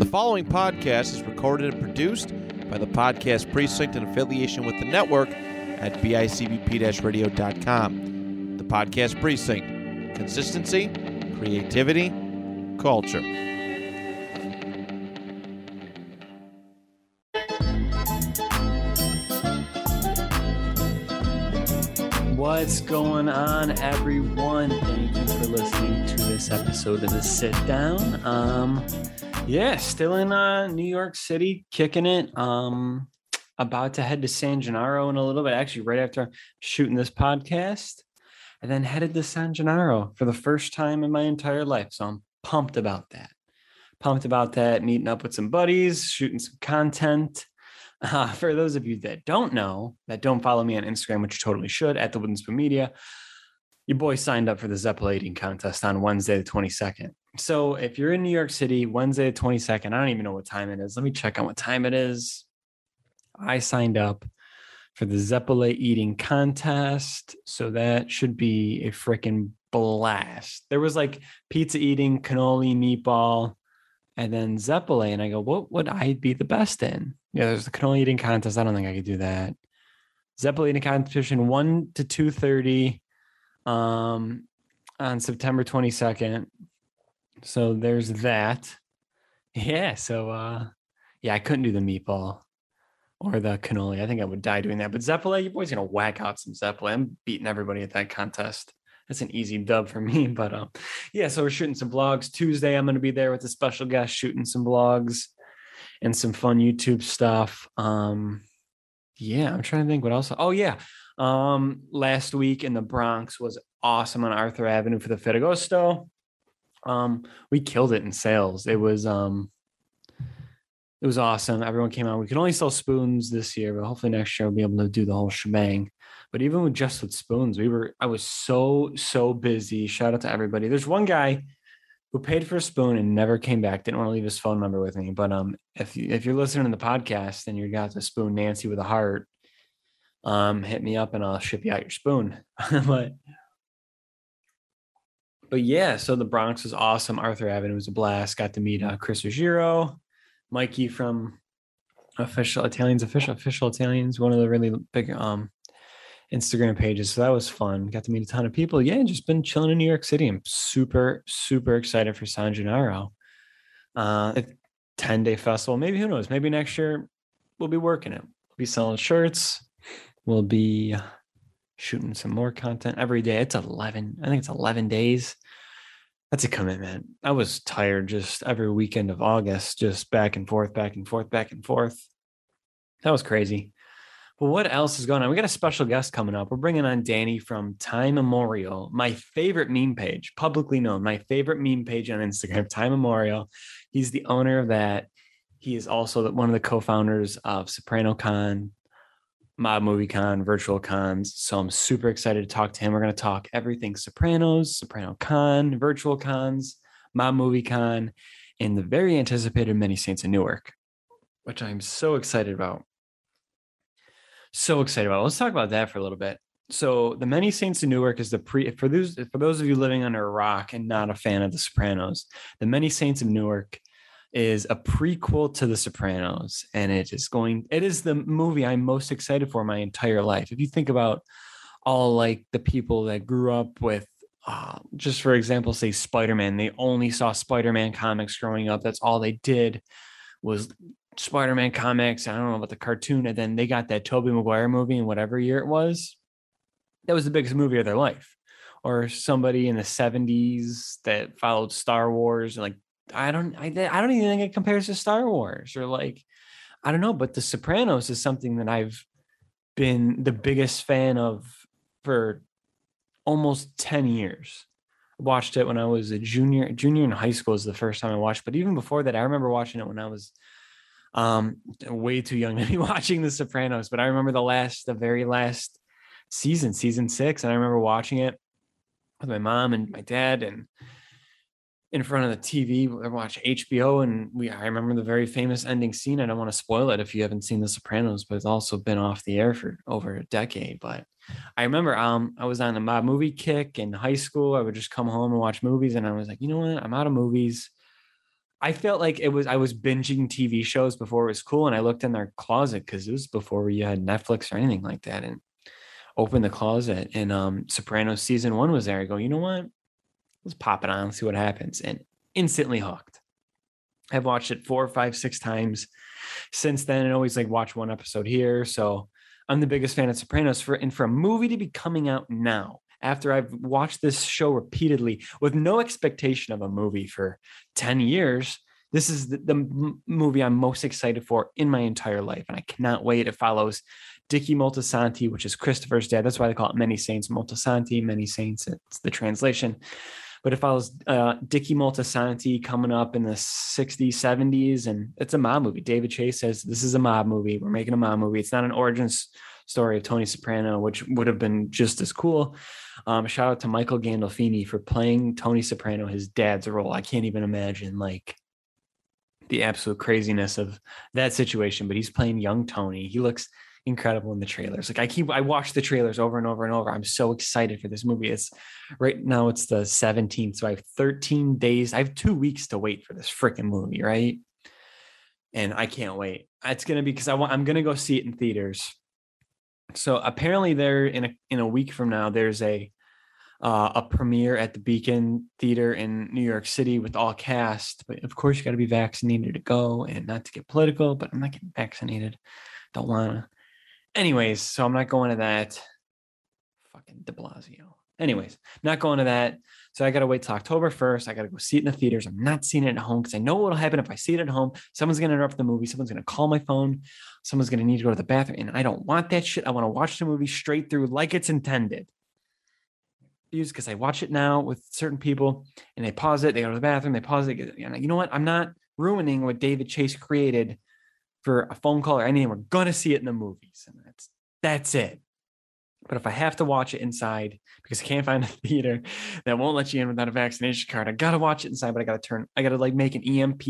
The following podcast is recorded and produced by the Podcast Precinct in affiliation with the network at bicbp radio.com. The Podcast Precinct consistency, creativity, culture. What's going on, everyone? Thank you for listening to this episode of the Sit Down. Um, yeah, still in uh, New York City, kicking it. Um, about to head to San Gennaro in a little bit. Actually, right after shooting this podcast, and then headed to San Gennaro for the first time in my entire life. So I'm pumped about that. Pumped about that. Meeting up with some buddies, shooting some content. Uh, for those of you that don't know, that don't follow me on Instagram, which you totally should, at the Wooden Spoon Media, your boy signed up for the Zeppela eating contest on Wednesday, the 22nd. So if you're in New York City, Wednesday, the 22nd, I don't even know what time it is. Let me check on what time it is. I signed up for the Zeppela eating contest. So that should be a freaking blast. There was like pizza eating, cannoli, meatball, and then Zeppele. And I go, what would I be the best in? Yeah, there's the cannoli eating contest. I don't think I could do that. Zeppele eating competition one to two thirty, um, on September twenty second. So there's that. Yeah. So uh, yeah, I couldn't do the meatball or the cannoli. I think I would die doing that. But Zeppele, your boy's gonna whack out some Zeppele. I'm beating everybody at that contest. That's an easy dub for me. But um, yeah, so we're shooting some vlogs. Tuesday, I'm gonna be there with a special guest shooting some vlogs and some fun YouTube stuff. Um, yeah, I'm trying to think what else. Oh yeah, um, last week in the Bronx was awesome on Arthur Avenue for the Ferragosto. Um, we killed it in sales. It was um, it was awesome. Everyone came out. We could only sell spoons this year, but hopefully next year we'll be able to do the whole shebang. But even with just with spoons, we were I was so so busy. Shout out to everybody. There's one guy who paid for a spoon and never came back. Didn't want to leave his phone number with me. But um, if you, if you're listening to the podcast and you got the spoon Nancy with a heart, um, hit me up and I'll ship you out your spoon. but but yeah, so the Bronx was awesome. Arthur Avenue was a blast. Got to meet uh, Chris Ruggiero, Mikey from official Italians, official official Italians, one of the really big um Instagram pages. So that was fun. Got to meet a ton of people. Yeah, just been chilling in New York City. I'm super, super excited for San Gennaro. Uh, 10 day festival. Maybe who knows? Maybe next year we'll be working it. We'll be selling shirts. We'll be shooting some more content every day. It's 11, I think it's 11 days. That's a commitment. I was tired just every weekend of August, just back and forth, back and forth, back and forth. That was crazy. But what else is going on? We got a special guest coming up. We're bringing on Danny from Time Immemorial, my favorite meme page, publicly known, my favorite meme page on Instagram, Time Immemorial. He's the owner of that. He is also one of the co-founders of Soprano Con, Mob Movie Con, Virtual Cons. So I'm super excited to talk to him. We're going to talk everything Sopranos, Soprano Con, Virtual Cons, Mob Movie Con, and the very anticipated Many Saints in Newark, which I'm so excited about so excited about. Let's talk about that for a little bit. So, The Many Saints of Newark is the pre for those for those of you living under a rock and not a fan of The Sopranos. The Many Saints of Newark is a prequel to The Sopranos, and it is going. It is the movie I'm most excited for my entire life. If you think about all like the people that grew up with uh, just for example, say Spider Man, they only saw Spider Man comics growing up. That's all they did was Spider-Man comics. I don't know about the cartoon, and then they got that Tobey Maguire movie in whatever year it was. That was the biggest movie of their life. Or somebody in the '70s that followed Star Wars, and like I don't, I, I don't even think it compares to Star Wars, or like I don't know. But The Sopranos is something that I've been the biggest fan of for almost 10 years. I watched it when I was a junior, junior in high school is the first time I watched, but even before that, I remember watching it when I was um, way too young to be watching The Sopranos, but I remember the last, the very last season, season six, and I remember watching it with my mom and my dad, and in front of the TV. We watch HBO, and we. I remember the very famous ending scene. I don't want to spoil it if you haven't seen The Sopranos, but it's also been off the air for over a decade. But I remember, um, I was on a mob movie kick in high school. I would just come home and watch movies, and I was like, you know what? I'm out of movies. I felt like it was I was binging TV shows before it was cool, and I looked in their closet because it was before you had Netflix or anything like that, and opened the closet, and um, Sopranos season one was there. I go, you know what? Let's pop it on, see what happens, and instantly hooked. I've watched it four, five, six times since then, and always like watch one episode here. So I'm the biggest fan of Sopranos for and for a movie to be coming out now after I've watched this show repeatedly with no expectation of a movie for 10 years. This is the, the movie I'm most excited for in my entire life. And I cannot wait. It follows Dickie Moltisanti, which is Christopher's dad. That's why they call it Many Saints Moltisanti, Many Saints. It's the translation. But it follows uh, Dickie Moltisanti coming up in the 60s, 70s. And it's a mob movie. David Chase says, This is a mob movie. We're making a mob movie. It's not an origins story of Tony Soprano, which would have been just as cool. Um, shout out to Michael Gandolfini for playing Tony Soprano, his dad's role. I can't even imagine like the absolute craziness of that situation, but he's playing young Tony. He looks incredible in the trailers. Like I keep I watch the trailers over and over and over. I'm so excited for this movie. It's right now it's the 17th. So I have 13 days. I have two weeks to wait for this freaking movie, right? And I can't wait. It's gonna be because I want I'm gonna go see it in theaters so apparently there in a in a week from now there's a uh, a premiere at the Beacon Theater in New York City with all cast. But of course, you got to be vaccinated to go, and not to get political. But I'm not getting vaccinated. Don't wanna. Anyways, so I'm not going to that. Fucking De Blasio. Anyways, not going to that. So I got to wait till October 1st. I got to go see it in the theaters. I'm not seeing it at home because I know what'll happen if I see it at home. Someone's going to interrupt the movie. Someone's going to call my phone. Someone's going to need to go to the bathroom. And I don't want that shit. I want to watch the movie straight through like it's intended. Use Because I watch it now with certain people and they pause it, they go to the bathroom, they pause it. You know what? I'm not ruining what David Chase created for a phone call or anything. We're to see it in the movies. And that's that's it. But if I have to watch it inside because I can't find a theater that won't let you in without a vaccination card, I gotta watch it inside. But I gotta turn, I gotta like make an EMP,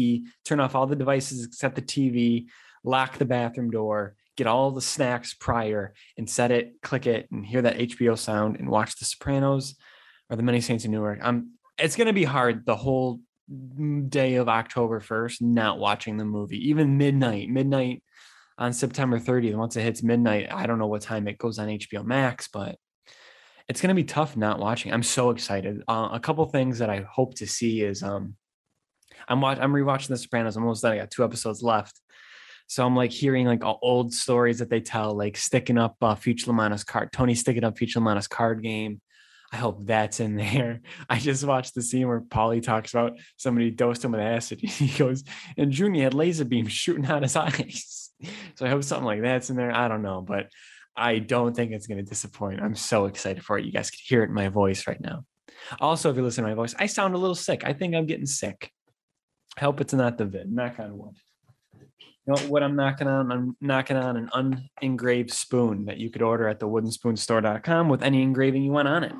turn off all the devices except the TV, lock the bathroom door, get all the snacks prior, and set it, click it, and hear that HBO sound and watch The Sopranos or The Many Saints of Newark. I'm. It's gonna be hard the whole day of October 1st not watching the movie, even midnight, midnight on September 30th. Once it hits midnight, I don't know what time it goes on HBO Max, but it's going to be tough not watching. I'm so excited. Uh, a couple things that I hope to see is um, I'm watch I'm rewatching The Sopranos. I'm almost done. I got two episodes left. So I'm like hearing like old stories that they tell, like sticking up uh, Feech La Manna's card, Tony sticking up Feech La Manna's card game. I hope that's in there. I just watched the scene where Paulie talks about somebody dosed him with acid. He goes, and Junior had laser beams shooting out his eyes. So I hope something like that's in there. I don't know, but I don't think it's going to disappoint. I'm so excited for it. You guys can hear it in my voice right now. Also, if you listen to my voice, I sound a little sick. I think I'm getting sick. I hope it's not the vid. Knock on wood. You know what I'm knocking on? I'm knocking on an unengraved spoon that you could order at the woodenspoonstore.com with any engraving you want on it.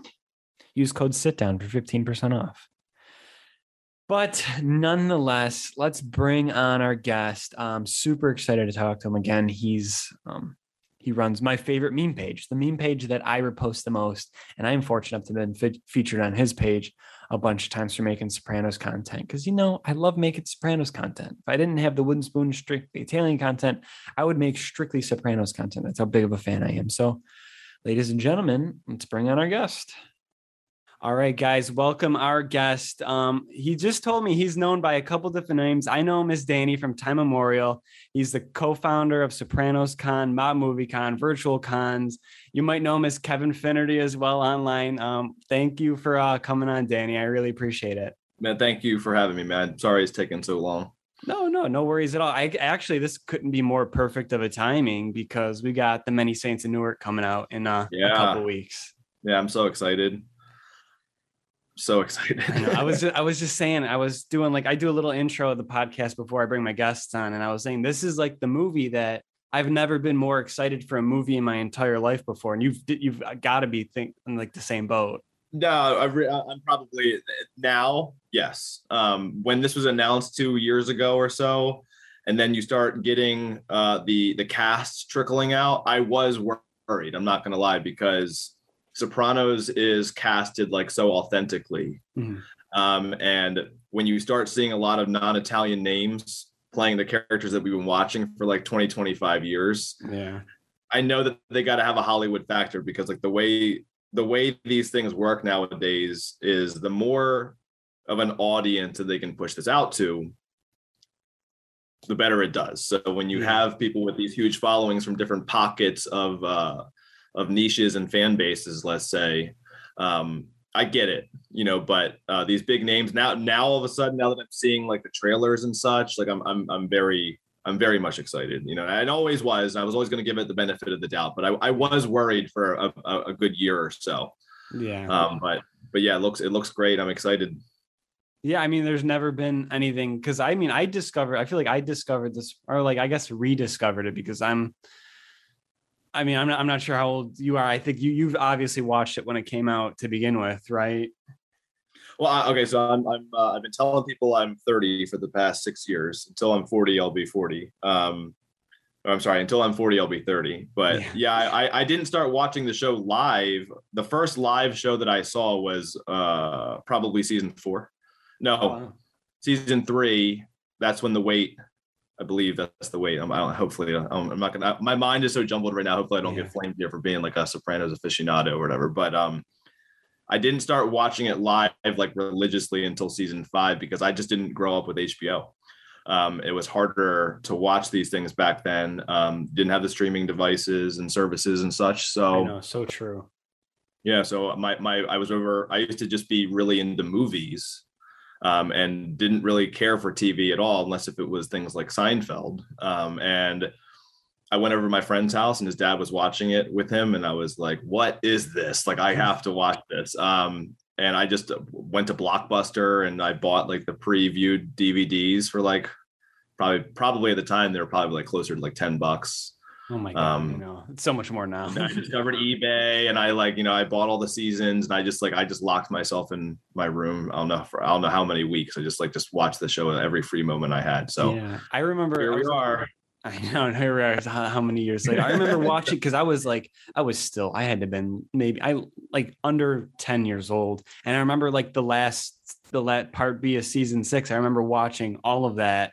Use code sit down for 15% off. But nonetheless, let's bring on our guest. I'm super excited to talk to him again. He's um, he runs my favorite meme page, the meme page that I repost the most, and I'm fortunate enough to have been featured on his page a bunch of times for making Sopranos content. Because you know, I love making Sopranos content. If I didn't have the wooden spoon strictly Italian content, I would make strictly Sopranos content. That's how big of a fan I am. So, ladies and gentlemen, let's bring on our guest. All right, guys, welcome our guest. Um, he just told me he's known by a couple different names. I know him as Danny from Time Immemorial. He's the co-founder of Sopranos Con, Mob Movie Con, Virtual Cons. You might know him as Kevin Finnerty as well online. Um, thank you for uh, coming on, Danny. I really appreciate it. Man, thank you for having me, man. Sorry it's taken so long. No, no, no worries at all. I actually this couldn't be more perfect of a timing because we got the Many Saints in Newark coming out in uh, yeah. a couple weeks. Yeah, I'm so excited so excited. I, I, was just, I was just saying I was doing like I do a little intro of the podcast before I bring my guests on, and I was saying this is like the movie that I've never been more excited for a movie in my entire life before, and you've you've got to be thinking like the same boat. No, I am probably now. Yes, um, when this was announced two years ago or so, and then you start getting uh, the the cast trickling out, I was worried. I'm not going to lie because Sopranos is casted like so authentically. Mm-hmm. Um, and when you start seeing a lot of non-Italian names playing the characters that we've been watching for like 20, 25 years, Yeah. I know that they got to have a Hollywood factor because like the way the way these things work nowadays is the more of an audience that they can push this out to, the better it does. So when you Yeah. have people with these huge followings from different pockets of uh, of niches and fan bases, let's say, um, I get it, you know. But uh, these big names now, now all of a sudden, now that I'm seeing like the trailers and such, like I'm I'm I'm very I'm very much excited. You know, and I always was. I was always going to give it the benefit of the doubt, but I, I was worried for a, a, a good year or so. Yeah. Um, but but yeah, it looks it looks great. I'm excited. Yeah, I mean, there's never been anything because I mean, I discovered. I feel like I discovered this, or like I guess rediscovered it because I'm. I mean, I'm not. I'm not sure how old you are. I think you you've obviously watched it when it came out to begin with, right? Well, I, okay, so I'm, I'm uh, I've been telling people I'm 30 for the past six years. Until I'm 40, I'll be 40. Um, I'm sorry, until I'm 40, I'll be 30. But Yeah. yeah, I, I didn't start watching the show live. The first live show that I saw was uh, probably season four. No, Wow. season three. That's when the wait. I believe that's the way. I'm, I don't, hopefully, I'm, I'm not gonna. My mind is so jumbled right now. Hopefully, I don't Yeah. get flamed here for being like a Sopranos aficionado or whatever. But um, I didn't start watching it live like religiously until season five because I just didn't grow up with HBO. Um, it was harder to watch these things back then. Um, didn't have the streaming devices and services and such. I So know, so true. yeah, so my my I was over. I used to just be really into movies, um, and didn't really care for TV at all, unless if it was things like Seinfeld. Um, and I went over to my friend's house, and his dad was watching it with him, and I was like, "What is this? Like, I have to watch this." Um, and I just went to Blockbuster, and I bought like the previewed DVDs for like probably probably at the time they were probably like closer to like ten bucks. Oh my god, Um, I know. It's so much more now. I discovered eBay and I like, you know, I bought all the seasons and I just like I just locked myself in my room. I don't know for I don't know how many weeks. I just like just watched the show every free moment I had. So yeah, I remember. here I we are. I know. Here we are. How, how many years later? I remember watching because I was like, I was still, I had to been maybe I like under ten years old, and I remember like the last, the last part B of season six. I remember watching all of that,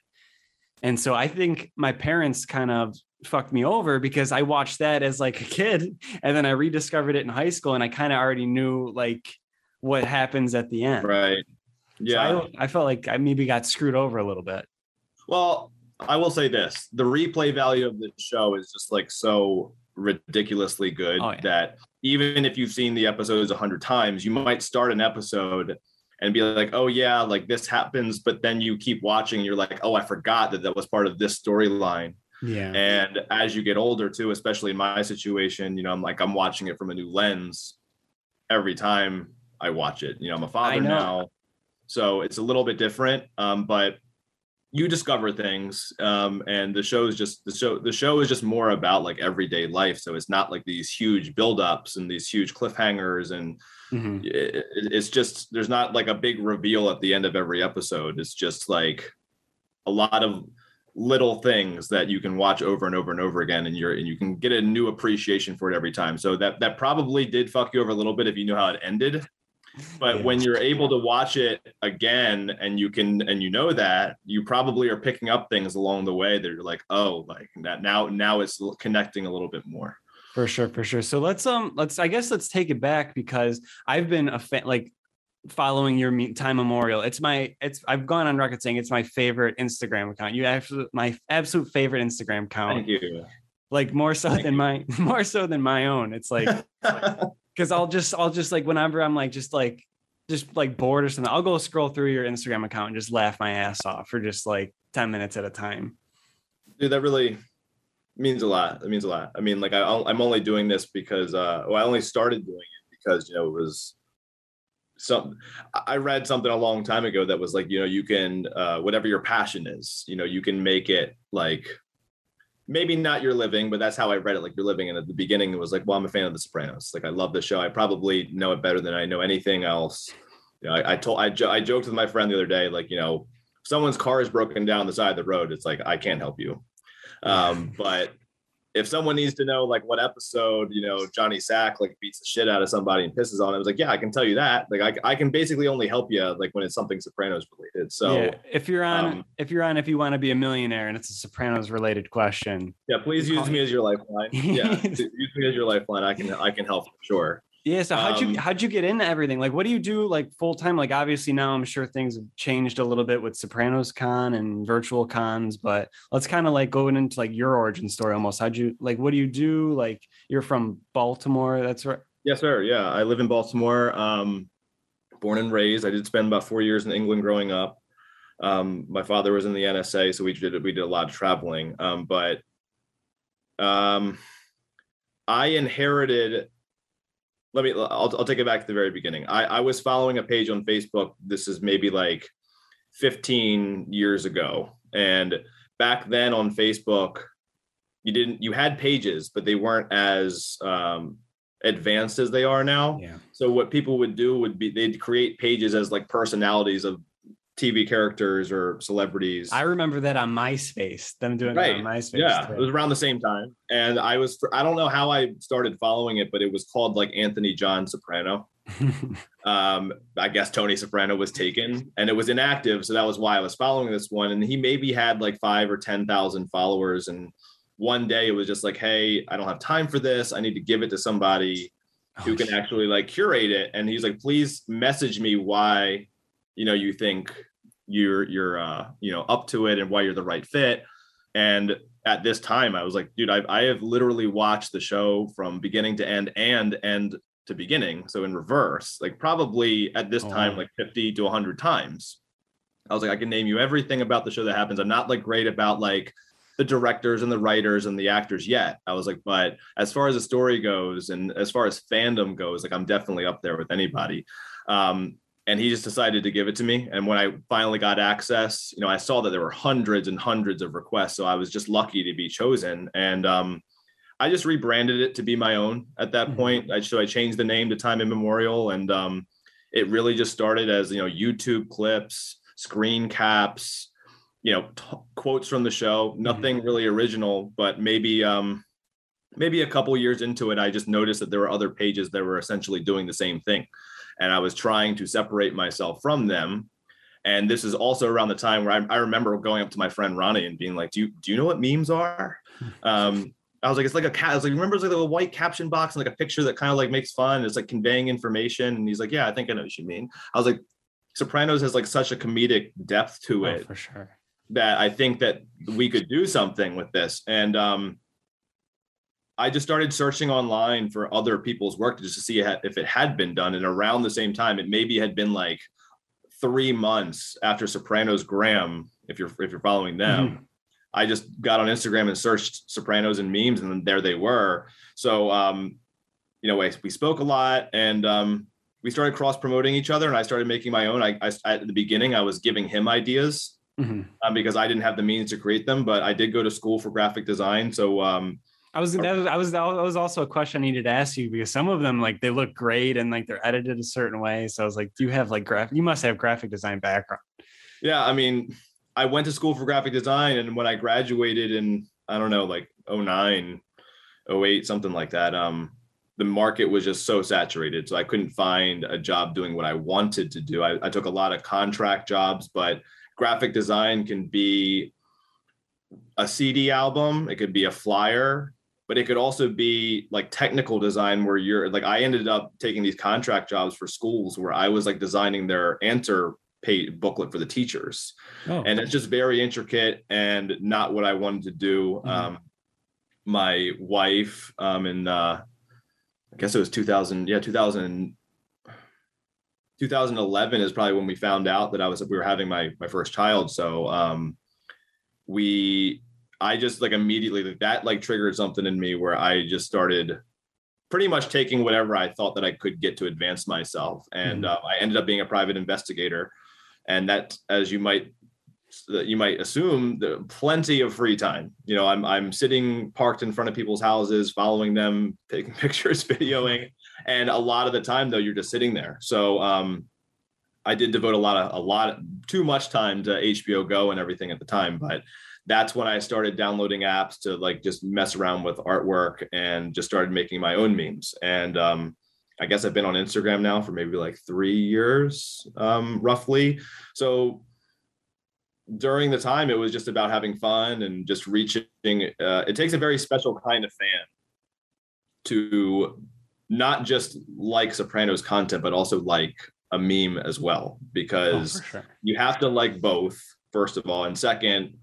and so I think my parents kind of fucked me over because I watched that as like a kid, and then I rediscovered it in high school, and I kind of already knew like what happens at the end. Right. So Yeah. I, I felt like I maybe got screwed over a little bit. well, I will say this. The replay value of the show is just like so ridiculously good Oh, yeah. that even if you've seen the episodes a hundred times, you might start an episode and be like, oh yeah, like this happens, but then you keep watching, you're like, oh, I forgot that that was part of this storyline. Yeah. And as you get older too, especially in my situation, you know, I'm like I'm watching it from a new lens every time I watch it. You know, I'm a father now, so it's a little bit different. Um, but you discover things, um, and the show is just the show. The show is just more about like everyday life. So it's not like these huge buildups and these huge cliffhangers, and Mhm. it, it- it's just there's not like a big reveal at the end of every episode. It's just like a lot of little things that you can watch over and over and over again and you're and you can get a new appreciation for it every time so that that probably did fuck you over a little bit if you knew how it ended but Yeah. when you're able to watch it again and you can and you know that you probably are picking up things along the way that you're like oh like that now now it's connecting a little bit more For sure, for sure. So let's um let's I guess let's take it back because I've been a fan like following your Time Immemorial. It's my it's I've gone on record saying it's my favorite Instagram account. You absolute my absolute favorite Instagram account. thank you Like more so Thank than my more so than my own. It's like because I'll just I'll just like whenever I'm like just like just like bored or something, I'll go scroll through your Instagram account and just laugh my ass off for just like 10 minutes at a time. dude that really means a lot it means a lot i mean like I, i'm only doing this because uh well i only started doing it because you know it was some i read something a long time ago that was like you know you can uh whatever your passion is you know you can make it like maybe not your living but that's how i read it like your living. And at the beginning it was like well i'm a fan of the sopranos. Like i love the show. I probably know it better than i know anything else. You know i, I told I, jo- I joked with my friend the other day like you know someone's car is broken down the side of the road it's like i can't help you. Um but if someone needs to know like what episode, you know, Johnny Sack like beats the shit out of somebody and pisses on it, I was like, yeah, I can tell you that. Like I, I can basically only help you like when it's something Sopranos related. So yeah. if you're on, um, if you're on, if you want to be a millionaire and it's a Sopranos related question, yeah, please use me as your lifeline. Yeah, use me as your lifeline. I can I can help for sure. Yeah. So how'd Um, you how'd you get into everything? Like, what do you do like full time? Like, obviously now I'm sure things have changed a little bit with Sopranos Con and virtual cons, but let's kind of like go into like your origin story almost. How'd you like? What do you do? Like, you're from Baltimore. That's right. Yes, sir. Yeah, I live in Baltimore. Um, born and raised. I did spend about four years in England growing up. Um, my father was in the NSA, so we did we did a lot of traveling. Um, but um, I inherited. Let me. I'll, I'll take it back to the very beginning. I, I was following a page on Facebook. This is maybe like 15 years ago, and back then on Facebook, you didn't. You had pages, but they weren't as um, advanced as they are now. Yeah. So what people would do would be they'd create pages as like personalities of TV characters or celebrities. I remember that on MySpace. Them doing Right. it on MySpace. yeah, too. it was around the same time, and I was I don't know how I started following it, but it was called like Anthony John Soprano. Um, I guess Tony Soprano was taken, and it was inactive, so that was why I was following this one. And he maybe had like five or ten thousand followers, and one day it was just like, hey, I don't have time for this. I need to give it to somebody who Oh, can shit. actually like curate it and he's like please message me why you know you think you're you're uh you know up to it and why you're the right fit. And at this time i was like dude i i have literally watched the show from beginning to end and end to beginning. So in reverse like probably at this Oh, time like 50 to 100 times. I was like i can name you everything about the show that happens. I'm not like great about like the directors and the writers and the actors yet. I was like, but as far as the story goes and as far as fandom goes, like I'm definitely up there with anybody. Um, and he just decided to give it to me. And when I finally got access, you know, I saw that there were hundreds and hundreds of requests. So I was just lucky to be chosen. And um, I just rebranded it to be my own at that Mhm. point. I, so I changed the name to Time Immemorial. And um, it really just started as, you know, YouTube clips, screen caps, you know t- quotes from the show nothing really original but maybe um maybe a couple years into it i just noticed that there were other pages that were essentially doing the same thing and i was trying to separate myself from them and this is also around the time where i, I remember going up to my friend ronnie and being like do you do you know what memes are um I was like, it's like a cat. I was like, remember, it's like a white caption box and like a picture that kind of like makes fun. It's like conveying information. And he's like, yeah, I think I know what you mean. I was like, Sopranos has like such a comedic depth to Oh, it for sure. that I think that we could do something with this. And um, I just started searching online for other people's work just to see if it had been done. And around the same time, it maybe had been like three months after Sopranos Graham, if you're if you're following them. I just got on Instagram and searched Sopranos and memes, and then there they were. So, um, you know, we, we spoke a lot, and um, we started cross promoting each other. And I started making my own. I, I at the beginning, I was giving him ideas Mhm. um, because I didn't have the means to create them. But I did go to school for graphic design, so um, I was that was I was that was also a question I needed to ask you because some of them like they look great and like they're edited a certain way. So I was like, do you have like graph? You must have graphic design background. yeah, I mean, I went to school for graphic design, and when I graduated in I don't know, like 09, 08, something like that, um, the market was just so saturated, so I couldn't find a job doing what I wanted to do. I, I took a lot of contract jobs, but graphic design can be a CD album, it could be a flyer, but it could also be like technical design where you're like I ended up taking these contract jobs for schools where I was like designing their answer page booklet for the teachers. Oh, And it's just very intricate and not what I wanted to do. Mhm. Um my wife um in uh I guess it was 2000 yeah 2000 2011 is probably when we found out that I was we were having my my first child so um we I just like immediately that like triggered something in me where I just started pretty much taking whatever I thought that I could get to advance myself. And Mhm. uh, I ended up being a private investigator. And that as you might you might assume the plenty of free time. You know i'm i'm sitting parked in front of people's houses following them taking pictures videoing. And a lot of the time though you're just sitting there. So um i did devote a lot of a lot too much time to hbo go and everything at the time but that's when I started downloading apps to like just mess around with artwork and just started making my own memes. And um, I guess I've been on Instagram now for maybe like three years, um, roughly. So during the time, it was just about having fun and just reaching. Uh, it takes a very special kind of fan to not just like Sopranos content, but also like a meme as well, because oh, sure. you have to like both, first of all. And second,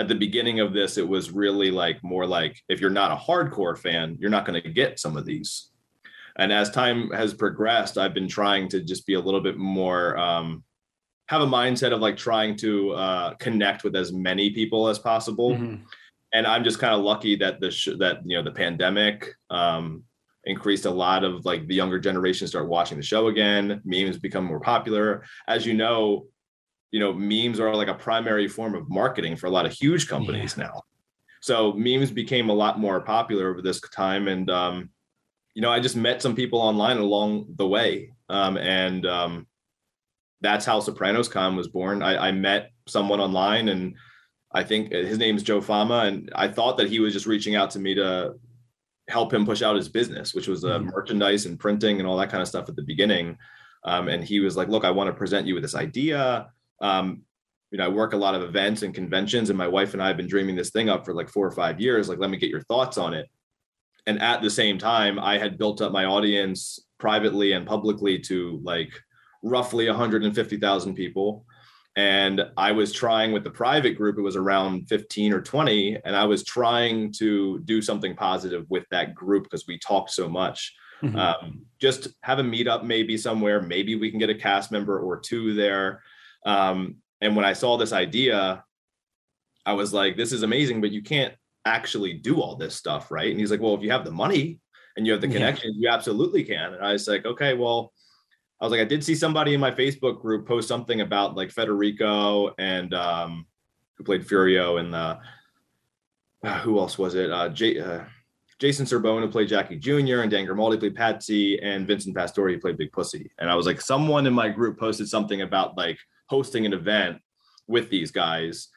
at the beginning of this, it was really like more like if you're not a hardcore fan, you're not going to get some of these. And as time has progressed, I've been trying to just be a little bit more, um, have a mindset of like trying to uh, connect with as many people as possible. Mm-hmm. And I'm just kind of lucky that the sh- that you know the pandemic um, increased a lot of like the younger generation start watching the show again. Memes become more popular. As you know, you know, memes are like a primary form of marketing for a lot of huge companies yeah. now. So memes became a lot more popular over this time. And, um, you know, I just met some people online along the way. Um, and um, that's how Sopranos Con was born. I, I met someone online and I think his name is Joe Fama. And I thought that he was just reaching out to me to help him push out his business, which was uh, mm-hmm. merchandise and printing and all that kind of stuff at the beginning. Um, and he was like, look, I want to present you with this idea um, you know, I work a lot of events and conventions, and my wife and I have been dreaming this thing up for like four or five years. Like, let me get your thoughts on it. And at the same time, I had built up my audience privately and publicly to like roughly 150,000 people. And I was trying with the private group, it was around 15 or 20. And I was trying to do something positive with that group because we talked so much. Mm-hmm. Um, just have a meetup maybe somewhere. Maybe we can get a cast member or two there um, and when I saw this idea, I was like, this is amazing, but you can't actually do all this stuff, right? And he's like, well, if you have the money and you have the connections, yeah. you absolutely can. And I was like, okay, well, I was like, I did see somebody in my Facebook group post something about like Federico and um, who played Furio and the uh, who else was it? Uh, J, uh, Jason Cerbone, who played Jackie Jr., and Dan Grimaldi played Patsy, and Vincent Pastore, who played Big Pussy. And I was like, someone in my group posted something about like hosting an event with these guys.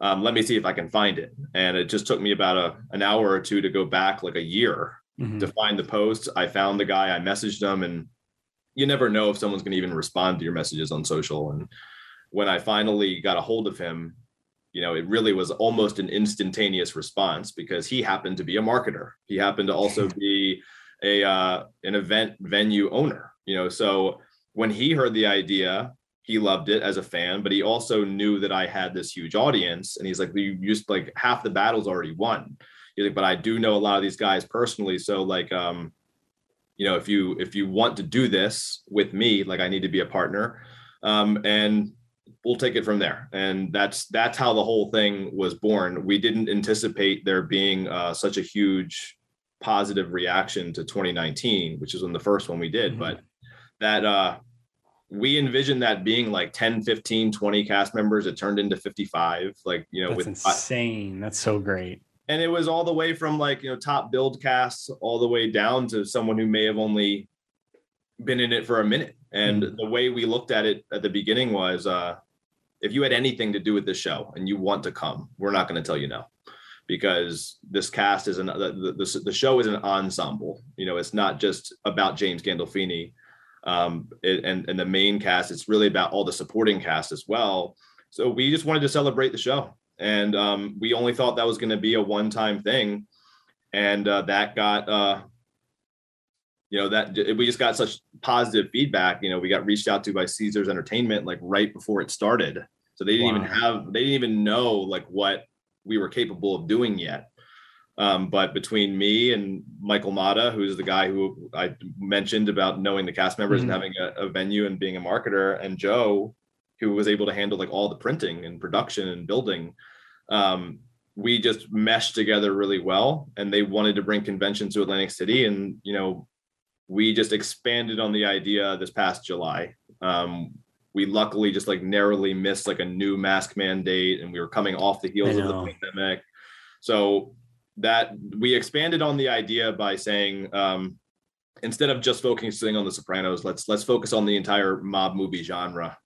Um, let me see if I can find it. And it just took me about a, an hour or two to go back like a year mm-hmm. to find the post. I found the guy, I messaged him, and you never know if someone's going to even respond to your messages on social. And when I finally got a hold of him, you know, it really was almost an instantaneous response because he happened to be a marketer. He happened to also be a uh, an event venue owner. You know, so when he heard the idea, he loved it as a fan, but he also knew that I had this huge audience. And he's like, you used like half the battles already won. He's like, but I do know a lot of these guys personally. So like, um, you know, if you if you want to do this with me, like I need to be a partner. Um, and we'll take it from there. And that's that's how the whole thing was born. We didn't anticipate there being uh, such a huge positive reaction to 2019, which is when the first one we did. Mm-hmm. But that uh, we envisioned that being like 10 15 20 cast members. It turned into 55 like you know That's with insane. That's so great. And it was all the way from like you know top build casts all the way down to someone who may have only been in it for a minute. And mm-hmm. the way we looked at it at the beginning was uh if you had anything to do with this show and you want to come we're not going to tell you no. Because this cast is an the, the, the show is an ensemble. You know it's not just about james gandolfini um, it, and and the main cast. It's really about all the supporting cast as well. So we just wanted to celebrate the show, and um, we only thought that was going to be a one-time thing, and uh, that got. Uh, you know that we just got such positive feedback. You know, we got reached out to by Caesars Entertainment like right before it started, so they didn't wow. even have they didn't even know like what we were capable of doing yet. Um, but between me and Michael Mata, who's the guy who I mentioned about knowing the cast members mm-hmm. and having a, a, venue and being a marketer, and Joe, who was able to handle like all the printing and production and building, um, we just meshed together really well. And they wanted to bring conventions to Atlantic City, and you know, we just expanded on the idea this past July. Um, we luckily just like narrowly missed like a new mask mandate, and we were coming off the heels of the pandemic. So that we expanded on the idea by saying um, instead of just focusing on the Sopranos, let's let's focus on the entire mob movie genre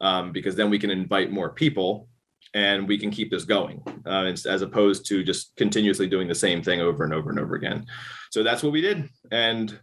um, because then we can invite more people. and we can keep this going uh, as, opposed to just continuously doing the same thing over and over and over again. So that's what we did, and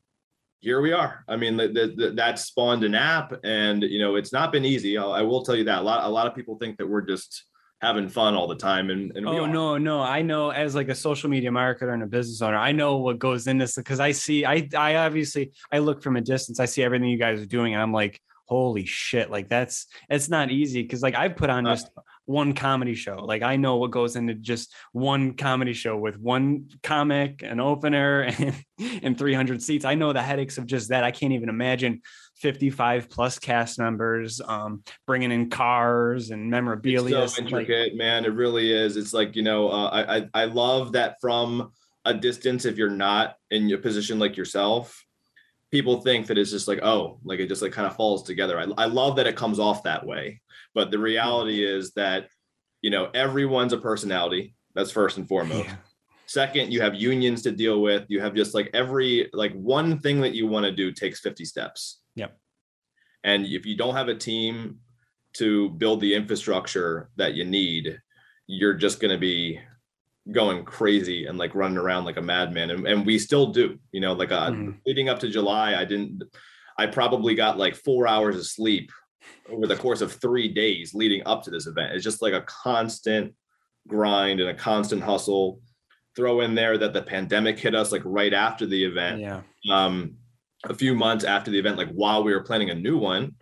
here we are. I mean, the, the, the, that spawned an app, and you know, it's not been easy. I'll, I will tell you that a lot. A lot of people think that we're just having fun all the time, and, and oh no, no, I know as like a social media marketer and a business owner, I know what goes into this because I see, I, I obviously, I look from a distance, I see everything you guys are doing, and I'm like, holy shit, like that's it's not easy because like I've put on just one comedy show. Like I know what goes into just one comedy show with one comic, an opener, and, and 300 seats. I know the headaches of just that. I can't even imagine 55 plus cast members, um, bringing in cars and memorabilia. It's so intricate, like, man. It really is. It's like you know, uh, I, I I love that from a distance. If you're not in a position like yourself, people think that it's just like oh like it just like kind of falls together I, I love that it comes off that way but the reality is that you know everyone's a personality that's first and foremost yeah. second you have unions to deal with you have just like every like one thing that you want to do takes 50 steps yep. And if you don't have a team to build the infrastructure that you need you're just going to be going crazy and like running around like a madman. And, and we still do you know like uh mm-hmm. leading up to july i didn't i probably got like four hours of sleep over the course of three days leading up to this event. It's just like a constant grind and a constant hustle. Throw in there that the pandemic hit us like right after the event. Yeah. Um a few months after the event like while we were planning a new one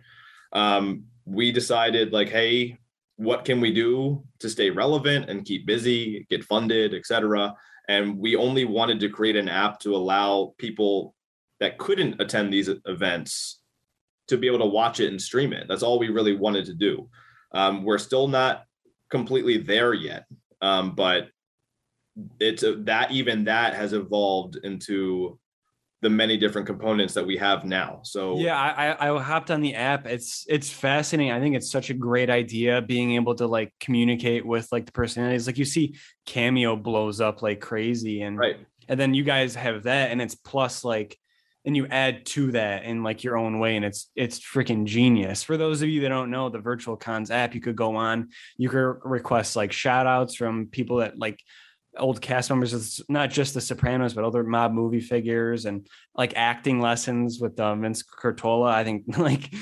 um we decided like hey what can we do to stay relevant and keep busy, get funded, etc. And we only wanted to create an app to allow people that couldn't attend these events to be able to watch it and stream it. That's all we really wanted to do. Um, we're still not completely there yet, um, but it's a, that even that has evolved into the many different components that we have now. So yeah, I I hopped on the app. It's it's fascinating. I think it's such a great idea being able to like communicate with like the personalities. Like you see Cameo blows up like crazy and right. and then you guys have that and it's plus like and you add to that in like your own way and it's it's freaking genius for those of you that don't know the virtual cons app you could go on you could request like shout outs from people that like old cast members. It's not just The Sopranos, but other mob movie figures and like acting lessons with um, Vince Curatola. I think like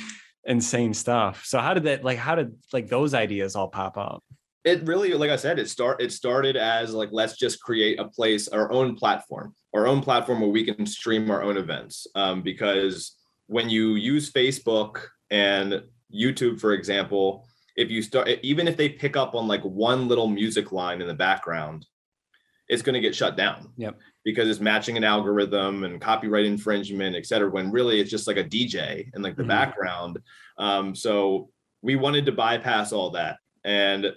insane stuff. So how did that like how did like those ideas all pop up? It really, like I said, it start it started as like let's just create a place, our own platform, our own platform where we can stream our own events. Um, because when you use Facebook and YouTube, for example, if you start even if they pick up on like one little music line in the background it's going to get shut down. Yep. Because it's matching an algorithm and copyright infringement, et cetera, when really it's just like a DJ in like the mm-hmm. background. Um, so we wanted to bypass all that. And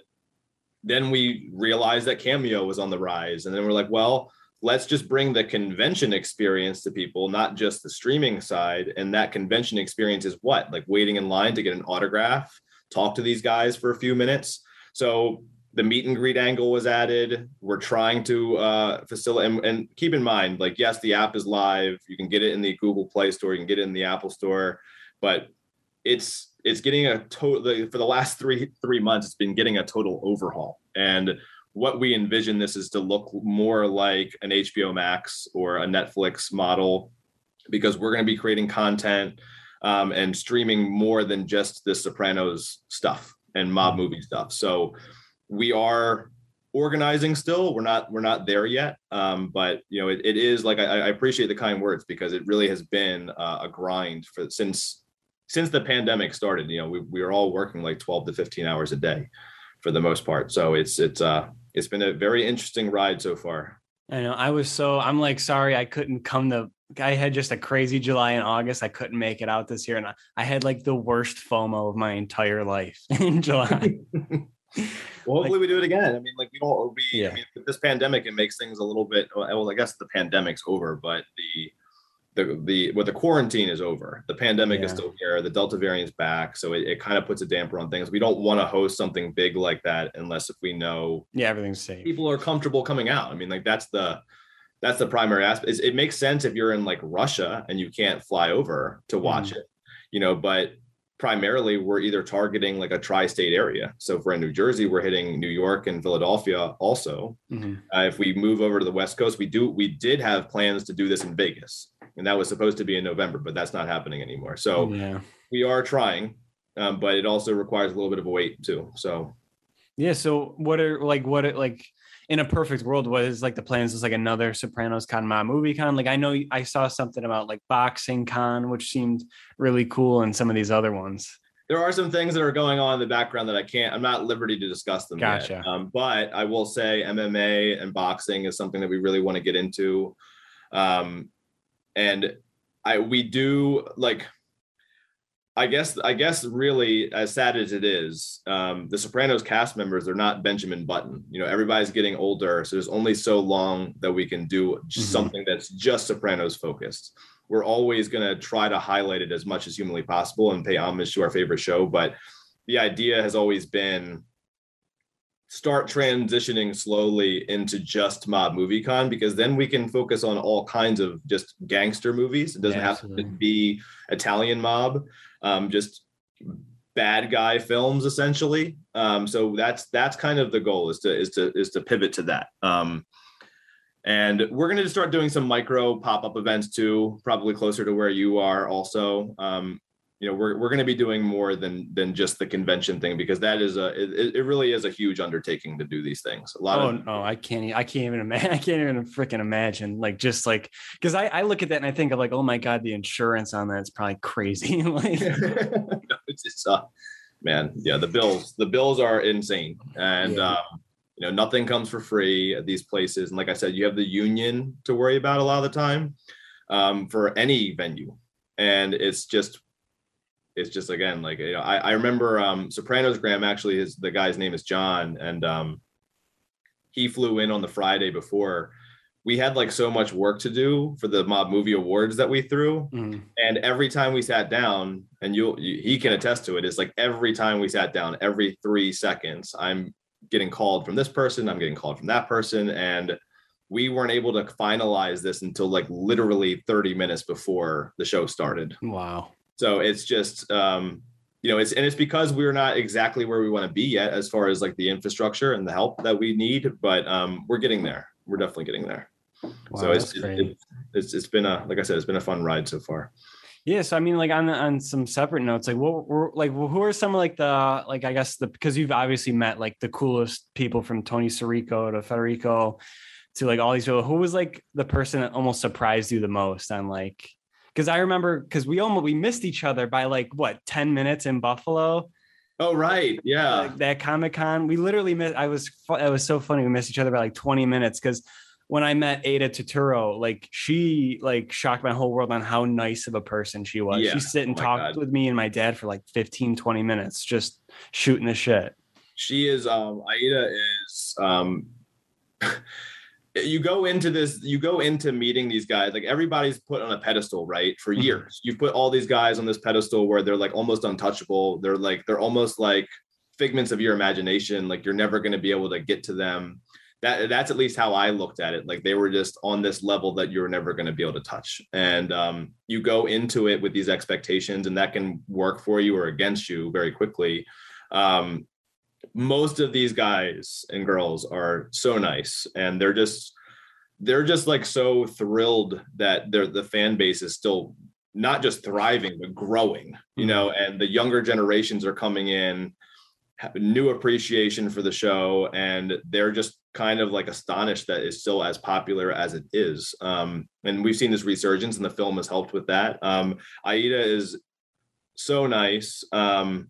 then we realized that Cameo was on the rise. And then we're like, well, let's just bring the convention experience to people, not just the streaming side. And that convention experience is what? Like waiting in line to get an autograph, talk to these guys for a few minutes. So the meet and greet angle was added. We're trying to uh, facilitate and, and, keep in mind, like, yes, the app is live. You can get it in the Google Play Store. You can get it in the Apple Store, but it's it's getting a total for the last three three months. It's been getting a total overhaul. And what we envision this is to look more like an HBO Max or a Netflix model, because we're going to be creating content um, and streaming more than just the Sopranos stuff and mob movie stuff. So we are organizing still. We're not we're not there yet. Um, but you know it, it is like I, I, appreciate the kind words because it really has been uh, a grind for since since the pandemic started you know we, we are all working like 12 to 15 hours a day for the most part. So it's it's uh it's been a very interesting ride so far. I know. I was so i'm like sorry i couldn't come to I had just a crazy July and August. I couldn't make it out this year, and I, I had like the worst FOMO of my entire life in July. well, hopefully like, we do it again. I mean, like we don't. We, yeah. I mean, with this pandemic, it makes things a little bit. Well, I guess the pandemic's over, but the the the what the quarantine is over. The pandemic yeah. is still here. The Delta variant's back, so it, it kind of puts a damper on things. We don't want to host something big like that unless if we know yeah everything's safe. People are comfortable coming out. I mean, like that's the that's the primary aspect. It, it makes sense if you're in like Russia and you can't fly over to watch mm. it, you know. But primarily we're either targeting like a tri-state area. So if we're in New Jersey, we're hitting New York and Philadelphia also. Mhm. Uh, if we move over to the West Coast, we do we did have plans to do this in Vegas, and that was supposed to be in November, but that's not happening anymore. So yeah. we are trying, um, but it also requires a little bit of a wait too. So Yeah. So what are like what are like in a perfect world? What is like the plans? Is like another Sopranos con mob movie con? Like I know I saw something about like boxing con, which seemed really cool, and some of these other ones. there are some things that are going on in the background that I can't. I'm not at liberty to discuss them. yet. Gotcha. Um, but I will say MMA and boxing is something that we really want to get into. Um, and I we do like. I guess I guess really as sad as it is, um, the Sopranos cast members they're not Benjamin Button. You know, everybody's getting older, so there's only so long that we can do Mhm. something that's just Sopranos focused. We're always going to try to highlight it as much as humanly possible and pay homage to our favorite show, but the idea has always been start transitioning slowly into just mob movie con because then we can focus on all kinds of just gangster movies. It doesn't Yeah, have to be italian mob um, just bad guy films essentially. Um, so that's that's kind of the goal is to is to is to pivot to that. Um, and we're going to start doing some micro pop-up events too probably closer to where you are also. Um, you know we're, we're going to be doing more than than just the convention thing because that is a it, it really is a huge undertaking to do these things a lot Oh of no, I can't. i can't even imagine. I can't even freaking imagine. Like just like because I, I look at that and I think of like, oh my god, the insurance on that is probably crazy. like, No, it's, it's uh man yeah the bills the bills are insane and Yeah. um you know nothing comes for free at these places and like i said you have the union to worry about a lot of the time um for any venue and it's just it's just again like you know i, I remember um sopranos graham actually his the guy's name is john and um he flew in on the friday before we had like so much work to do for the mob movie awards that we threw mm, and every time we sat down, and you'll you, he can attest to it, it's like every time we sat down, every three seconds, I'm getting called from this person, I'm getting called from that person, and we weren't able to finalize this until like literally 30 minutes before the show started. wow. So it's just um, you know, it's and it's because we're not exactly where we want to be yet as far as like the infrastructure and the help that we need, but um, we're getting there. We're definitely getting there. Wow, so it's, it, it's it's been a like I said, it's been a fun ride so far. Yeah, so I mean, like on on some separate notes, like what were like well, who are some of like the like I guess the because you've obviously met like the coolest people from Tony Sirico to Federico to like all these people. Who was like the person that almost surprised you the most on like because I remember because we almost we missed each other by like what 10 minutes in Buffalo. Oh right, yeah. like that Comic Con. We literally missed. I was. It was so funny. We missed each other by like twenty minutes because when I met Aida Turturro, like she like shocked my whole world on how nice of a person she was. Yeah. She sit and Oh talked God. with me and my dad for like 15, 20 minutes, just shooting the shit. she is um aida is um you go into this you go into meeting these guys like everybody's put on a pedestal right for Mhm. years. You've put all these guys on this pedestal where they're like almost untouchable. They're like they're almost like figments of your imagination like you're never going to be able to get to them. That that's at least how i looked at it like they were just on this level that you're never going to be able to touch. And um, you go into it with these expectations and that can work for you or against you very quickly. Um, most of these guys and girls are so nice and they're just they're just like so thrilled that the fan base is still not just thriving but growing you know and the younger generations are coming in have a new appreciation for the show and they're just kind of like astonished that it's still as popular as it is um, and we've seen this resurgence and the film has helped with that um, aida is so nice um,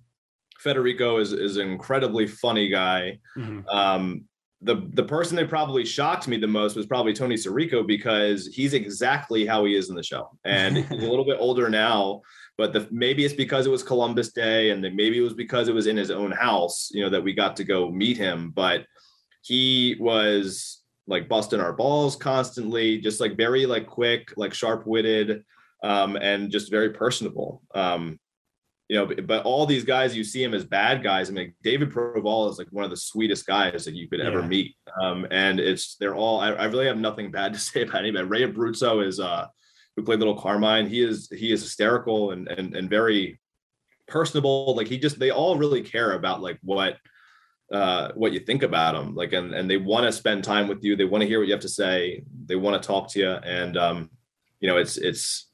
federico is is an incredibly funny guy Mhm. um, the the person that probably shocked me the most was probably Tony Sirico because he's exactly how he is in the show, and he's a little bit older now. But the, maybe it's because it was Columbus Day, and maybe it was because it was in his own house, you know, that we got to go meet him. But he was like busting our balls constantly, just like very like quick, like sharp witted, um, and just very personable. Um, you know, but, but all these guys, you see him as bad guys. I mean, David Proval is like one of the sweetest guys that you could ever Yeah. meet. Um, and it's they're all. I, I really have nothing bad to say about anybody. Ray Abruzzo is uh, who played Little Carmine. He is he is hysterical and and and very personable. Like he just they all really care about like what uh what you think about them like and and they want to spend time with you they want to hear what you have to say they want to talk to you and um you know it's it's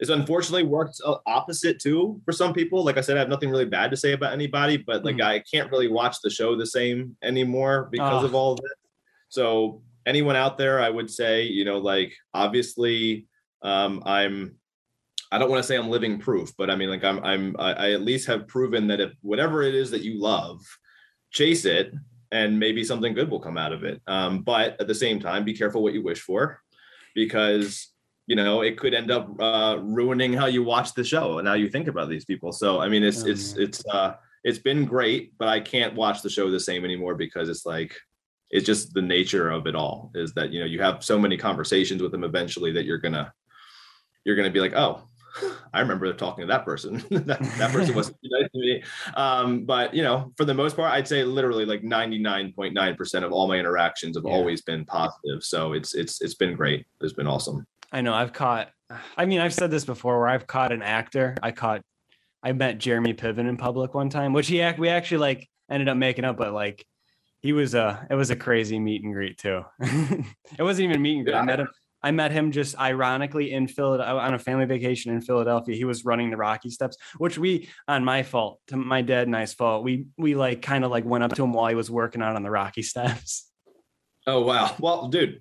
it's unfortunately worked uh, opposite too for some people like i said i have nothing really bad to say about anybody but like Mhm. i can't really watch the show the same anymore because Ah. of all of this so anyone out there i would say you know like obviously um i'm I don't want to say I'm living proof, but I mean, like I'm, I'm, I, I at least have proven that if whatever it is that you love, chase it, and maybe something good will come out of it. Um, but at the same time, be careful what you wish for, because you know it could end up uh, ruining how you watch the show and how you think about these people. So I mean, it's, Oh, it's, yeah. it's, uh, it's been great, but I can't watch the show the same anymore because it's like it's just the nature of it all is that you know you have so many conversations with them eventually that you're gonna you're gonna be like oh i remember talking to that person that, that person wasn't too nice to me um, but you know for the most part i'd say literally like 99.9% of all my interactions have Yeah. always been positive so it's it's it's been great it's been awesome I know I've caught. I mean, I've said this before, where I've caught an actor. I caught. I met Jeremy Piven in public one time, which he act we actually like ended up making up, but like he was a it was a crazy meet and greet too. it wasn't even meet and greet. I met him. I met him just ironically in Philadelphia uh, on a family vacation in Philadelphia. He was running the Rocky Steps, which we on my fault, to my dad and I's fault. We we like kind of like went up to him while he was working out on the Rocky Steps. Oh wow. Well, dude,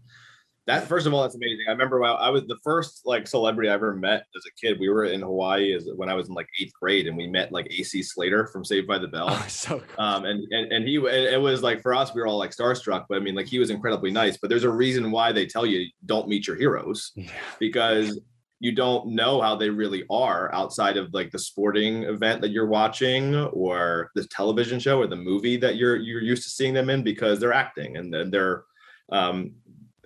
that first of all, that's amazing. I remember when I was the first like celebrity I ever met as a kid. We were in Hawaii as when I was in like eighth grade, and we met like AC Slater from Saved by the Bell. Oh, so cool. Um, and, and and he it was like for us, we were all like starstruck, but I mean, like he was incredibly nice. But there's a reason why they tell you don't meet your heroes yeah. because you don't know how they really are outside of like the sporting event that you're watching or the television show or the movie that you're you're used to seeing them in because they're acting and then they're um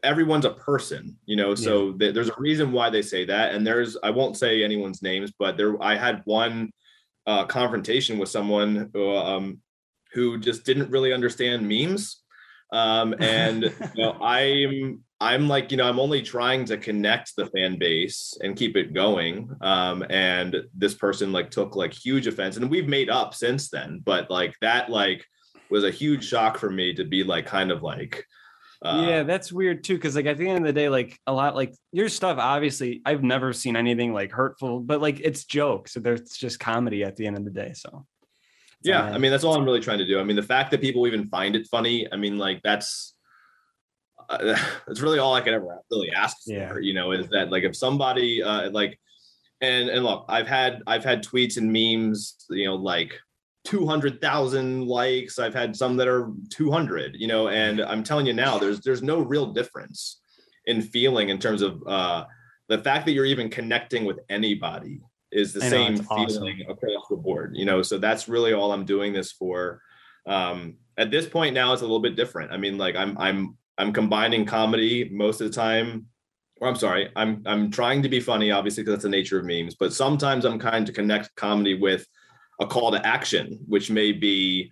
everyone's a person you know so th- there's a reason why they say that and there's i won't say anyone's names but there i had one uh confrontation with someone who, um who just didn't really understand memes um and you know i'm i'm like you know i'm only trying to connect the fan base and keep it going um and this person like took like huge offense and we've made up since then but like that like was a huge shock for me to be like kind of like uh, yeah, that's weird too. Cause like at the end of the day, like a lot like your stuff, obviously, I've never seen anything like hurtful, but like it's jokes. So there's just comedy at the end of the day. So yeah i mean that's all i'm really trying to do i mean the fact that people even find it funny i mean like that's uh, that's really all i could ever really ask for Yeah. you know is that like if somebody uh like and and look i've had i've had tweets and memes you know like 200,000 likes. I've had some that are 200 you know and i'm telling you now there's there's no real difference in feeling in terms of uh the fact that you're even connecting with anybody is the know, same it's awesome. feeling across the board you know so that's really all i'm doing this for. Um at this point now it's a little bit different. I mean like i'm i'm i'm combining comedy most of the time or i'm sorry i'm i'm trying to be funny obviously because that's the nature of memes but sometimes i'm kind to connect comedy with a call to action which may be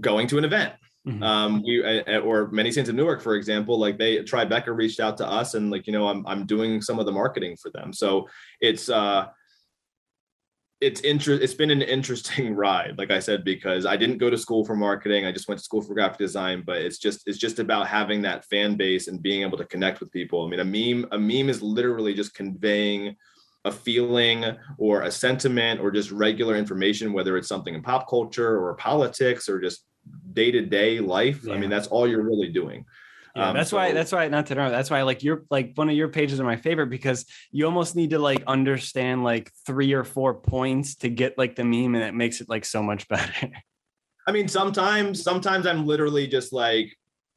going to an event. Mhm. um we or many saints of newark for example like they tribeca reached out to us and like you know i'm, I'm doing some of the marketing for them. So it's uh it's interest it's been an interesting ride like i said because i didn't go to school for marketing. I just went to school for graphic design but it's just it's just about having that fan base and being able to connect with people. I mean a meme a meme is literally just conveying a feeling or a sentiment or just regular information whether it's something in pop culture or politics or just day-to-day life i mean that's all you're really doing Yeah, Um, that's why. That's why. Not to know. That's why. Like you're like one of your pages are my favorite because you almost need to like understand like three or four points to get like the meme, and it makes it like so much better. I mean, sometimes, sometimes I'm literally just like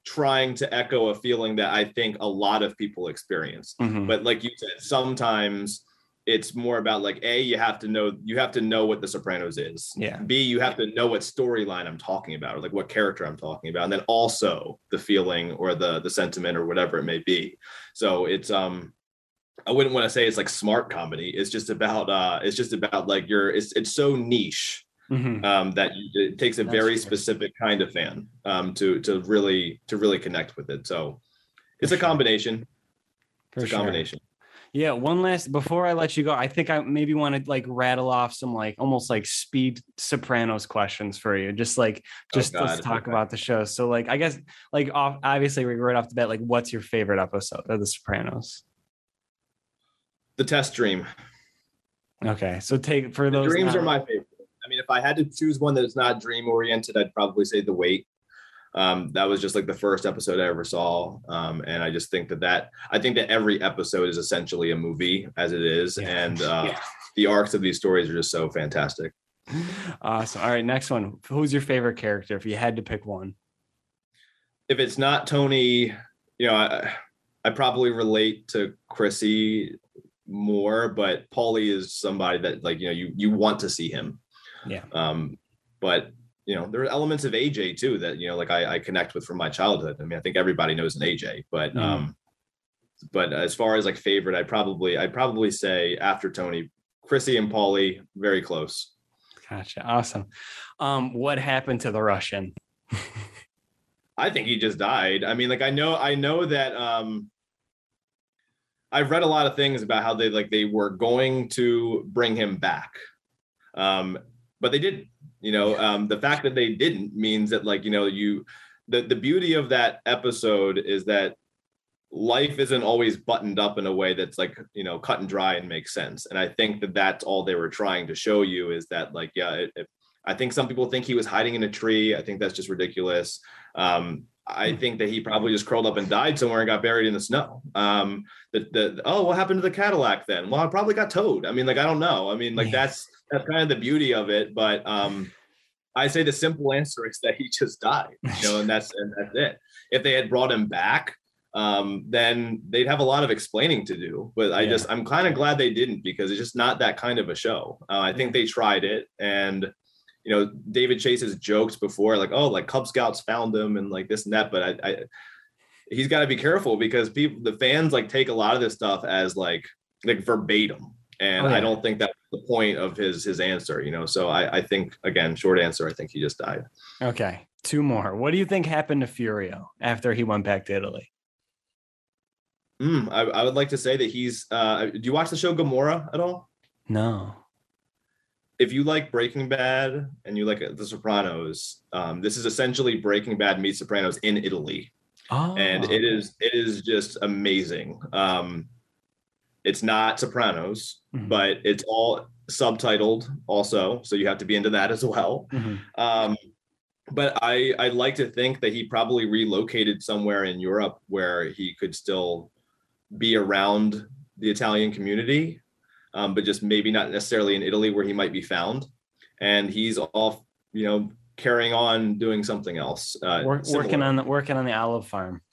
trying to echo a feeling that I think a lot of people experience. Mhm. But like you said, sometimes it's more about like a you have to know you have to know what the Sopranos is. Yeah. B you have to know what storyline I'm talking about or like what character I'm talking about, and then also the feeling or the the sentiment or whatever it may be. So it's um. I wouldn't want to say it's like smart comedy. It's just about uh it's just about like your it's it's so niche Mhm. um, that it takes a That's very fair. specific kind of fan um, to to really to really connect with it. So it's For a sure. combination. For It's a sure. Yeah, one last before I let you go, I think I maybe want to like rattle off some like almost like speed Sopranos questions for you. Just like Oh, just let's talk okay. about the show. So like I guess like off obviously right off the bat, like what's your favorite episode of the Sopranos? The test dream. Okay. So take for The those dreams are my favorite. I mean, if I had to choose one that is not dream oriented, I'd probably say The Wait. Um, that was just like the first episode I ever saw, um, and I just think that that I think that every episode is essentially a movie as it is, Yeah. and uh, Yeah. the arcs of these stories are just so fantastic. Awesome. All right, next one. Who's your favorite character if you had to pick one? If it's not Tony, you know, I, I probably relate to Chrissy more, but Paulie is somebody that like you know you you want to see him. Yeah. Um, but you know, there are elements of AJ too that you know, like I, I connect with from my childhood. I mean, I think everybody knows an AJ, but Mhm. um, but as far as like favorite, I probably I'd probably say after Tony, Chrissy and Paulie, very close. Gotcha. Awesome. Um, what happened to the Russian? I think he just died. I mean, like I know, I know that um I've read a lot of things about how they like they were going to bring him back. Um, but they didn't. You know, um, the fact that they didn't means that like, you know, you the the beauty of that episode is that life isn't always buttoned up in a way that's like, you know, cut and dry and makes sense. And I think that that's all they were trying to show you is that like, yeah, it, it, I think some people think he was hiding in a tree. I think that's just ridiculous. Um, I think that he probably just curled up and died somewhere and got buried in the snow. Um, the, the oh, what happened to the Cadillac then? Well, I probably got towed. I mean, like I don't know. I mean, like Yeah. that's that's kind of the beauty of it. But um, I say the simple answer is that he just died. You know, and that's and that's it. If they had brought him back, um, then they'd have a lot of explaining to do. But I Yeah. just I'm kind of glad they didn't because it's just not that kind of a show. Uh, I think they tried it and you know, David Chase has joked before, like, oh, like Cub Scouts found him and like this and that. But I, I he's got to be careful because people, the fans, like take a lot of this stuff as like like verbatim, and Oh, yeah. I don't think that's the point of his his answer. You know, so I I think again, short answer, I think he just died. Okay. Two more. What do you think happened to Furio after he went back to Italy? Mm, I, I would like to say that he's. uh Do you watch the show Gomorrah at all? No. If you like Breaking Bad and you like The Sopranos, um, this is essentially Breaking Bad meets Sopranos in Italy. Oh. and it is it is just amazing. Um, it's not Sopranos, Mhm. but it's all subtitled also, so you have to be into that as well. Mhm. Um, but I I like to think that he probably relocated somewhere in Europe where he could still be around the Italian community, um, but just maybe not necessarily in Italy where he might be found. And he's off, you know, carrying on doing something else. Uh, Work, working on the working on the olive farm.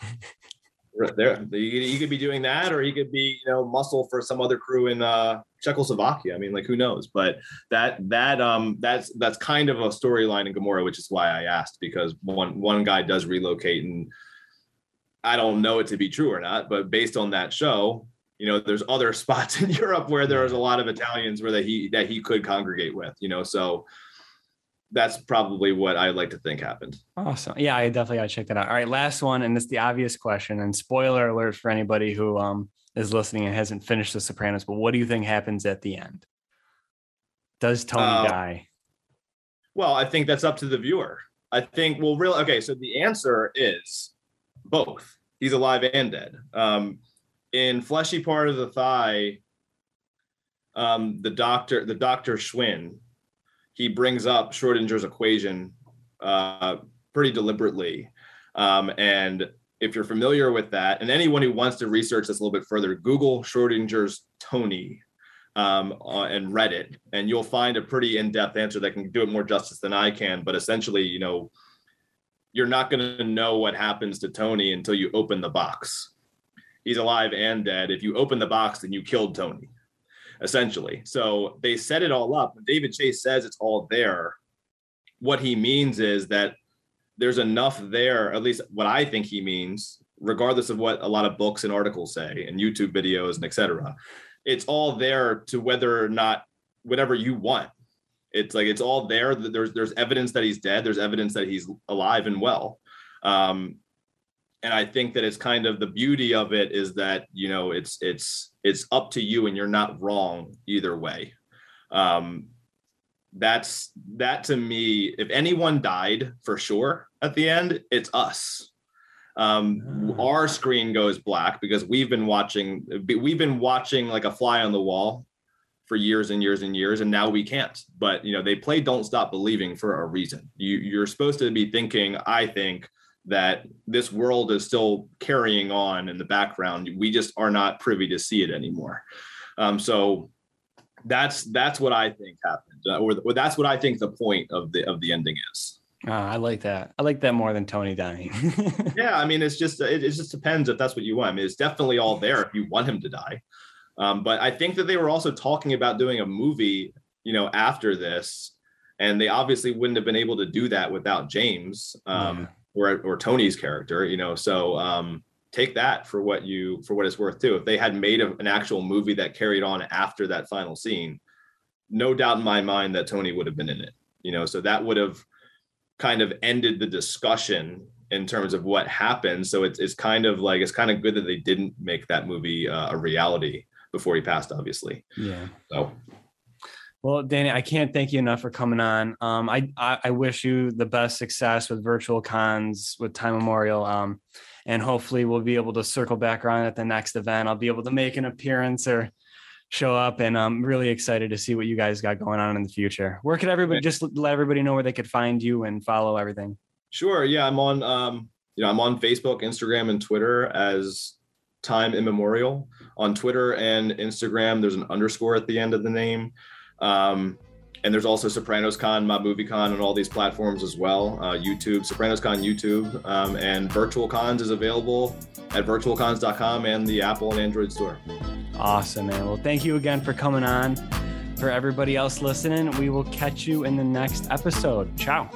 right there. You, you could be doing that, or he could be, you know, muscle for some other crew in uh, Czechoslovakia. I mean, like who knows? But that that um that's that's kind of a storyline in Gomorrah, which is why I asked because one one guy does relocate, and I don't know it to be true or not, but based on that show. You know, there's other spots in Europe where there's a lot of Italians where that he that he could congregate with. You know, so that's probably what I like to think happened. Awesome. Yeah, I definitely gotta check that out. All right, last one, and it's the obvious question. And spoiler alert for anybody who um is listening and hasn't finished The Sopranos. But what do you think happens at the end? Does Tony Uh, die? Well, I think that's up to the viewer. I think, well, real okay. So the answer is both. He's alive and dead. Um, in fleshy part of the thigh, um, the doctor, the doctor Schwinn, he brings up Schrodinger's equation uh, pretty deliberately. Um, and if you're familiar with that, and anyone who wants to research this a little bit further, Google Schrodinger's Tony um, uh, and Reddit, and you'll find a pretty in-depth answer that can do it more justice than I can. But essentially, you know, you're not going to know what happens to Tony until you open the box. He's alive and dead. If you open the box, then you killed Tony, essentially. So they set it all up. When David Chase says it's all there, what he means is that there's enough there, at least what I think he means, regardless of what a lot of books and articles say and YouTube videos and et cetera it's all there to whether or not whatever you want. It's like it's all there. There's there's evidence that he's dead. There's evidence that he's alive and well. Um, and I think that it's kind of the beauty of it is that you know it's it's it's up to you and you're not wrong either way. Um, that's that to me. If anyone died for sure at the end, it's us. Um, Ah. Our screen goes black because we've been watching. We've been watching like a fly on the wall for years and years and years, and now we can't. But you know they play "Don't Stop Believing" for a reason. You you're supposed to be thinking. I think that this world is still carrying on in the background. We just are not privy to see it anymore. Um, so that's that's what I think happened, uh, or, or that's what I think the point of the of the ending is. Ah, I like that. I like that more than Tony dying. Yeah, I mean, it's just it, it just depends if that's what you want. I mean, it's definitely all there if you want him to die. Um, but I think that they were also talking about doing a movie, you know, after this, and they obviously wouldn't have been able to do that without James. Um, Yeah. Or or Tony's character, you know. So um, take that for what you for what it's worth too. If they had made a, an actual movie that carried on after that final scene, no doubt in my mind that Tony would have been in it. You know, so that would have kind of ended the discussion in terms of what happened. So it's it's kind of like it's kind of good that they didn't make that movie uh, a reality before he passed, obviously. yeah. So Well, Danny, I can't thank you enough for coming on. Um, I, I I wish you the best success with virtual cons with Time Immemorial. Um, and hopefully we'll be able to circle back around at the next event. I'll be able to make an appearance or show up, and I'm really excited to see what you guys got going on in the future. Where could everybody just let everybody know where they could find you and follow everything? Sure. Yeah, I'm on. Um, you know, I'm on Facebook, Instagram, and Twitter as Time Immemorial. On Twitter and Instagram, there's an underscore at the end of the name. Um, and there's also Sopranos Con, Mob Movie Con, and all these platforms as well. Uh, YouTube, Sopranos Con YouTube, um, and Virtual Cons is available at virtualcons.com and the Apple and Android store. Awesome, man. Well, thank you again for coming on. For everybody else listening, we will catch you in the next episode. Ciao.